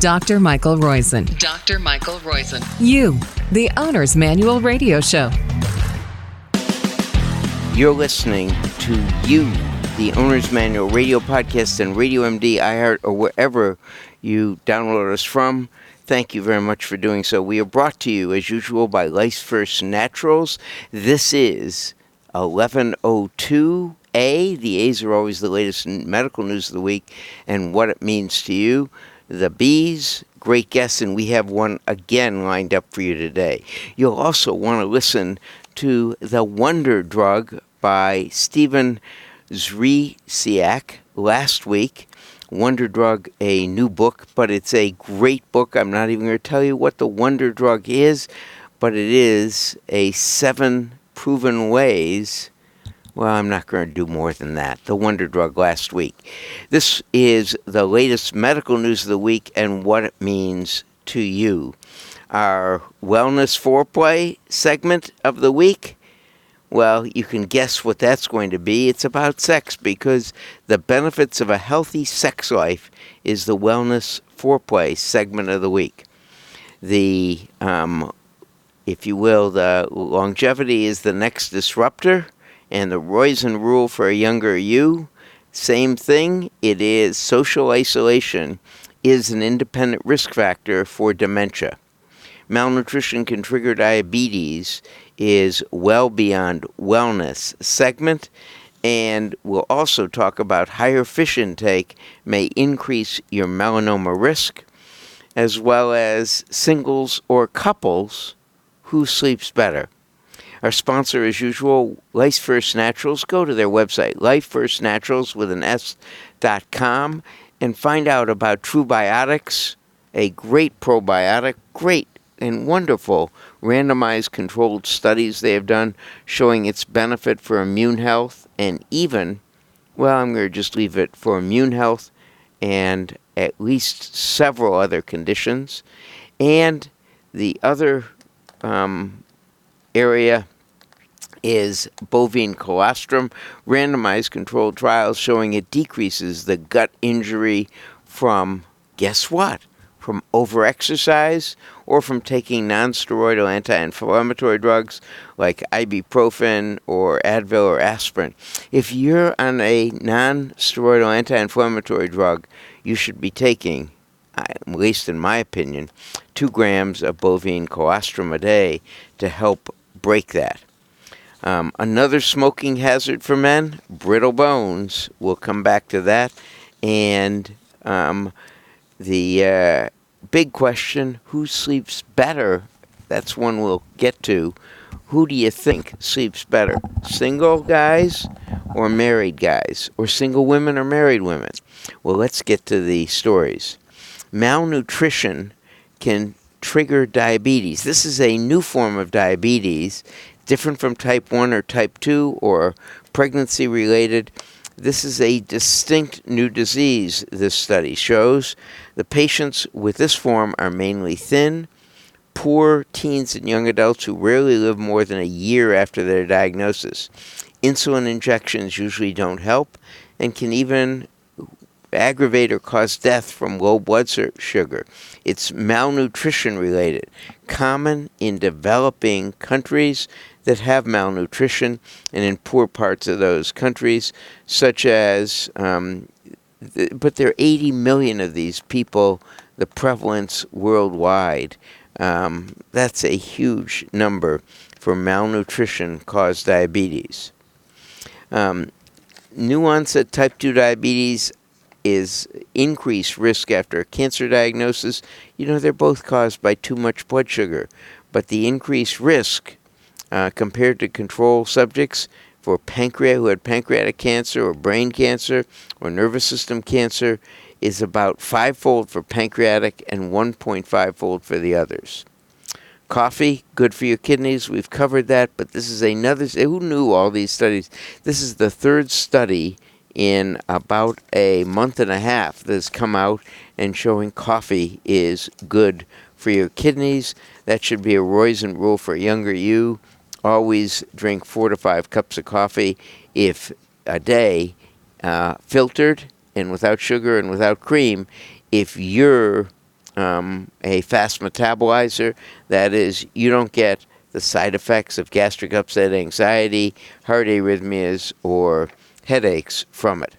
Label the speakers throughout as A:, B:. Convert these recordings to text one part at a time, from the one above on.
A: Dr. Michael Roizen.
B: Dr. Michael Roizen.
A: You, the Owner's Manual Radio Show.
C: You're listening to You, the Owner's Manual Radio Podcast and Radio MD, iHeart, or wherever you download us from. Thank you very much for doing so. We are brought to you, as usual, by Life First Naturals. This is 1102A. The A's are always the latest in medical news of the week and what it means to you. The bees. great guests, and we have one again lined up for you today. You'll also want to listen to The Wonder Drug by Stephen Trzeciak last week. Wonder Drug, a new book, but it's a great book. I'm not even going to tell you what the Wonder Drug is, but it is a seven proven ways. Well, I'm not going to do more than that. The Wonder Drug last week. This is the latest medical news of the week and what it means to you. Our wellness foreplay segment of the week well, you can guess what that's going to be. It's about sex because the benefits of a healthy sex life is the wellness foreplay segment of the week. The, um, if you will, the longevity is the next disruptor, and the Roizen rule for a younger you, same thing. It is social isolation is an independent risk factor for dementia. Malnutrition can trigger diabetes is well beyond wellness segment and we'll also talk about higher fish intake may increase your melanoma risk as well as singles or couples who sleeps better. Our sponsor, as usual, Life First Naturals. Go to their website, lifefirstnaturals with an S dot com, and find out about True Biotics, a great probiotic, great and wonderful randomized controlled studies they have done showing its benefit for immune health and even, well, I'm going to just leave it for immune health and at least several other conditions. And the other um, area is bovine colostrum, randomized controlled trials showing it decreases the gut injury from, guess what? From overexercise or from taking nonsteroidal anti-inflammatory drugs like ibuprofen or Advil or aspirin. If you're on a nonsteroidal anti-inflammatory drug, you should be taking, at least in my opinion, two grams of bovine colostrum a day to help break that. Um, another smoking hazard for men, brittle bones. We'll come back to that. And um, the uh, big question who sleeps better? That's one we'll get to. Who do you think sleeps better? Single guys or married guys? Or single women or married women? Well, let's get to the stories. Malnutrition can trigger diabetes. This is a new form of diabetes, different from type 1 or type 2 or pregnancy related. This is a distinct new disease, this study shows. The patients with this form are mainly thin, poor teens and young adults who rarely live more than a year after their diagnosis. Insulin injections usually don't help and can even aggravate or cause death from low blood sugar. It's malnutrition related, common in developing countries that have malnutrition and in poor parts of those countries, such as, um, th- but there are 80 million of these people, the prevalence worldwide. Um, that's a huge number for malnutrition caused diabetes. Um, new onset type 2 diabetes is increased risk after a cancer diagnosis. You know, they're both caused by too much blood sugar, but the increased risk uh, compared to control subjects for pancreas who had pancreatic cancer or brain cancer or nervous system cancer is about fivefold for pancreatic and 1.5 fold for the others. Coffee, good for your kidneys. We've covered that, but this is another. Who knew all these studies? This is the third study in about a month and a half that's come out and showing coffee is good for your kidneys. That should be a Roizen rule for younger you always drink four to five cups of coffee if a day, uh, filtered and without sugar and without cream, if you're um, a fast metabolizer. That is, you don't get the side effects of gastric upset, anxiety, heart arrhythmias, or headaches from it.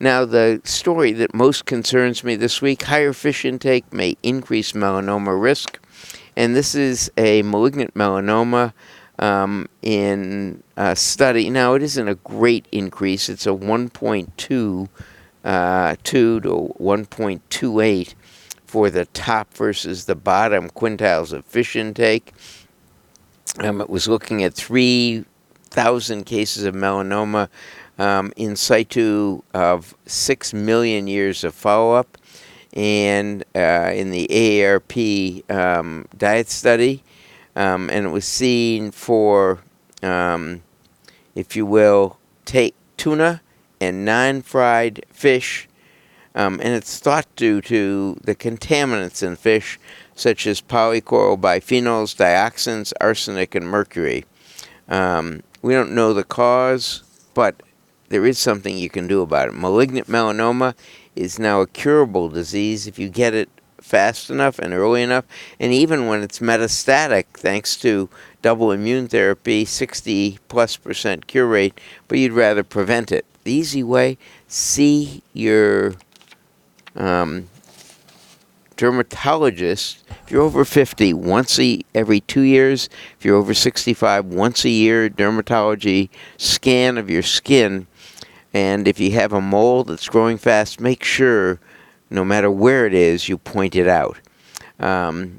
C: Now, the story that most concerns me this week higher fish intake may increase melanoma risk. And this is a malignant melanoma um, in a study. Now, it isn't a great increase, it's a 1.2 uh, 2 to 1.28 for the top versus the bottom quintiles of fish intake. Um, it was looking at 3,000 cases of melanoma um, in situ of 6 million years of follow up. And uh, in the AARP um, diet study, um, and it was seen for, um, if you will, take tuna and non fried fish. Um, and it's thought due to the contaminants in fish, such as polychlorobiphenyls, dioxins, arsenic, and mercury. Um, we don't know the cause, but there is something you can do about it. Malignant melanoma is now a curable disease if you get it fast enough and early enough. And even when it's metastatic, thanks to double immune therapy, 60 plus percent cure rate, but you'd rather prevent it. The easy way, see your um, dermatologist. If you're over 50, once a, every two years. If you're over 65, once a year, dermatology scan of your skin. And if you have a mole that's growing fast, make sure, no matter where it is, you point it out. Um,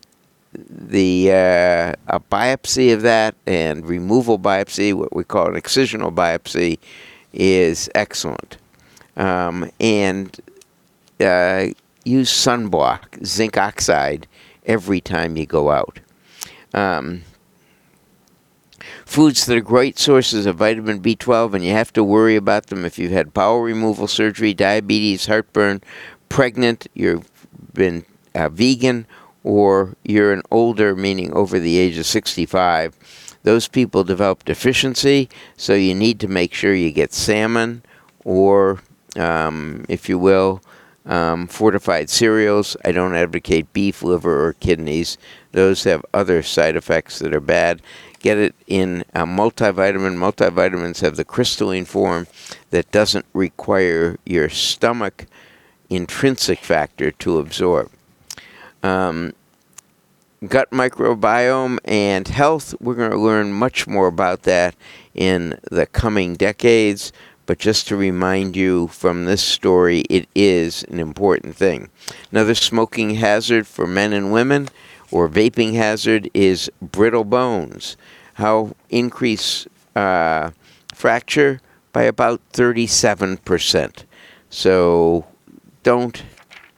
C: the uh, a biopsy of that and removal biopsy, what we call an excisional biopsy, is excellent. Um, and uh, use sunblock, zinc oxide, every time you go out. Um, foods that are great sources of vitamin B12, and you have to worry about them if you've had bowel removal surgery, diabetes, heartburn, pregnant, you've been uh, vegan, or you're an older, meaning over the age of 65 those people develop deficiency, so you need to make sure you get salmon or, um, if you will, um, fortified cereals. I don't advocate beef, liver, or kidneys. Those have other side effects that are bad. Get it in a multivitamin. Multivitamins have the crystalline form that doesn't require your stomach intrinsic factor to absorb. Um, gut microbiome and health. We're going to learn much more about that in the coming decades. But just to remind you from this story, it is an important thing. Another smoking hazard for men and women or vaping hazard is brittle bones. How increase uh, fracture by about 37%. So don't,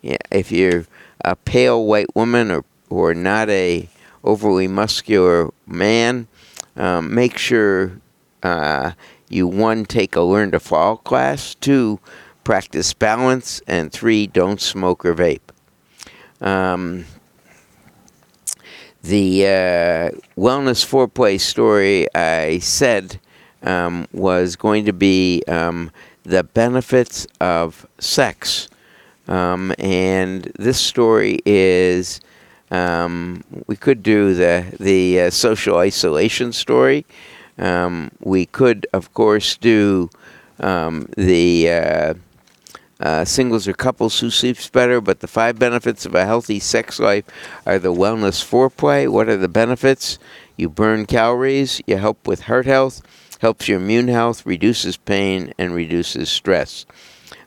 C: yeah, if you're a pale white woman or or not a overly muscular man, um, make sure uh, you one take a learn to fall class, two practice balance, and three don't smoke or vape. Um, the uh, wellness foreplay story I said um, was going to be um, the benefits of sex. Um, and this story is um, we could do the the uh, social isolation story. Um, we could, of course, do um, the uh, uh, singles or couples who sleeps better. But the five benefits of a healthy sex life are the wellness foreplay. What are the benefits? You burn calories. You help with heart health. Helps your immune health. Reduces pain and reduces stress.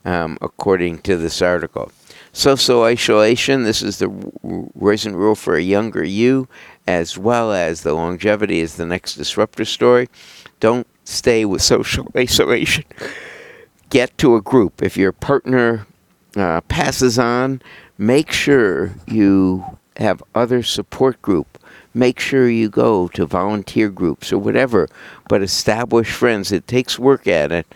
C: Um, according to this article. Social isolation, this is the Roizen rule for a younger you, as well as the longevity is the next disruptor story. Don't stay with social isolation. Get to a group. If your partner uh, passes on, make sure you have other support group. Make sure you go to volunteer groups or whatever, but establish friends. It takes work at it,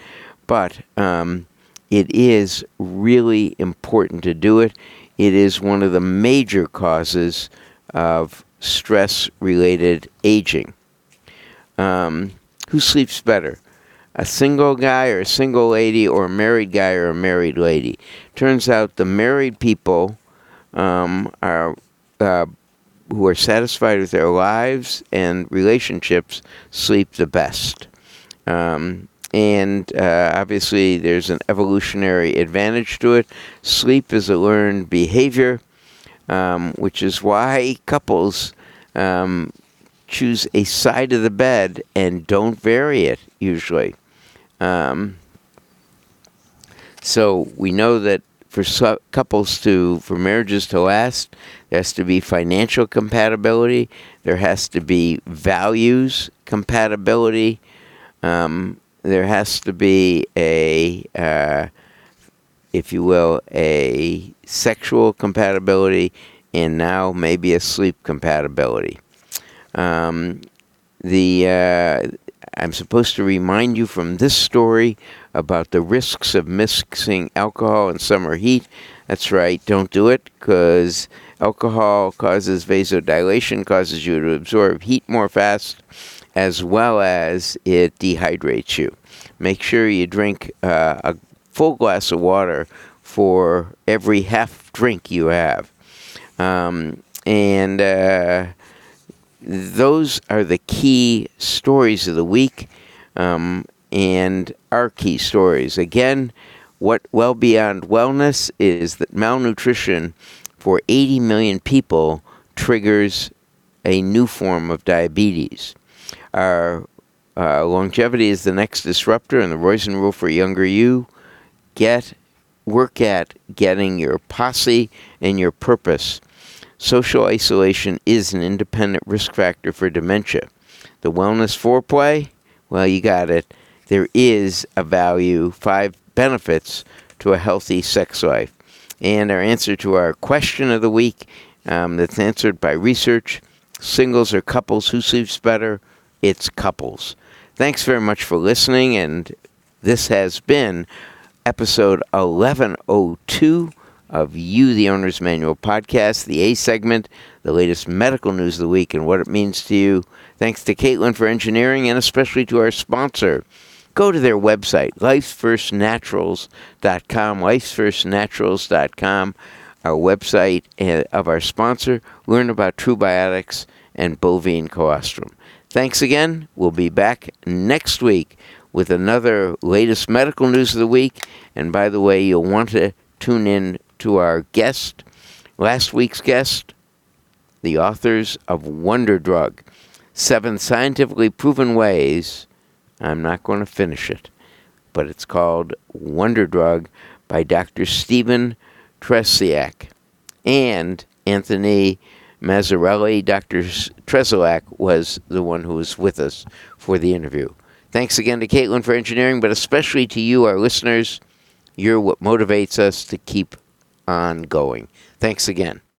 C: but um, it is really important to do it. It is one of the major causes of stress related aging. Um, who sleeps better? A single guy or a single lady, or a married guy or a married lady? Turns out the married people um, are uh, who are satisfied with their lives and relationships sleep the best. Um, and uh, obviously, there's an evolutionary advantage to it. Sleep is a learned behavior, um, which is why couples um, choose a side of the bed and don't vary it usually. Um, so we know that for su- couples to, for marriages to last, there has to be financial compatibility. There has to be values compatibility. Um, there has to be a, uh, if you will, a sexual compatibility, and now maybe a sleep compatibility. Um, the uh, I'm supposed to remind you from this story about the risks of mixing alcohol and summer heat. That's right, don't do it because alcohol causes vasodilation, causes you to absorb heat more fast, as well as it dehydrates you. Make sure you drink uh, a full glass of water for every half drink you have. Um, and uh, those are the key stories of the week um, and our key stories. Again, what Well Beyond Wellness is that malnutrition for 80 million people triggers a new form of diabetes. Our uh, longevity is the next disruptor, and the Roizen rule for younger you get work at getting your posse and your purpose Social isolation is an independent risk factor for dementia. The wellness foreplay, well, you got it. There is a value, five benefits to a healthy sex life. And our answer to our question of the week um, that's answered by research singles or couples, who sleeps better? It's couples. Thanks very much for listening, and this has been episode 1102 of You, the Owner's Manual podcast, the A segment, the latest medical news of the week, and what it means to you. Thanks to Caitlin for engineering, and especially to our sponsor. Go to their website, lifesfirstnaturals.com, lifesfirstnaturals.com, our website uh, of our sponsor. Learn about true biotics and bovine colostrum. Thanks again. We'll be back next week with another latest medical news of the week. And by the way, you'll want to tune in to our guest, last week's guest, the authors of Wonder Drug Seven Scientifically Proven Ways. I'm not going to finish it, but it's called Wonder Drug by Dr. Stephen Trzeciak and Anthony Mazzarelli. Dr. Trzeciak was the one who was with us for the interview. Thanks again to Caitlin for engineering, but especially to you, our listeners. You're what motivates us to keep ongoing. Thanks again.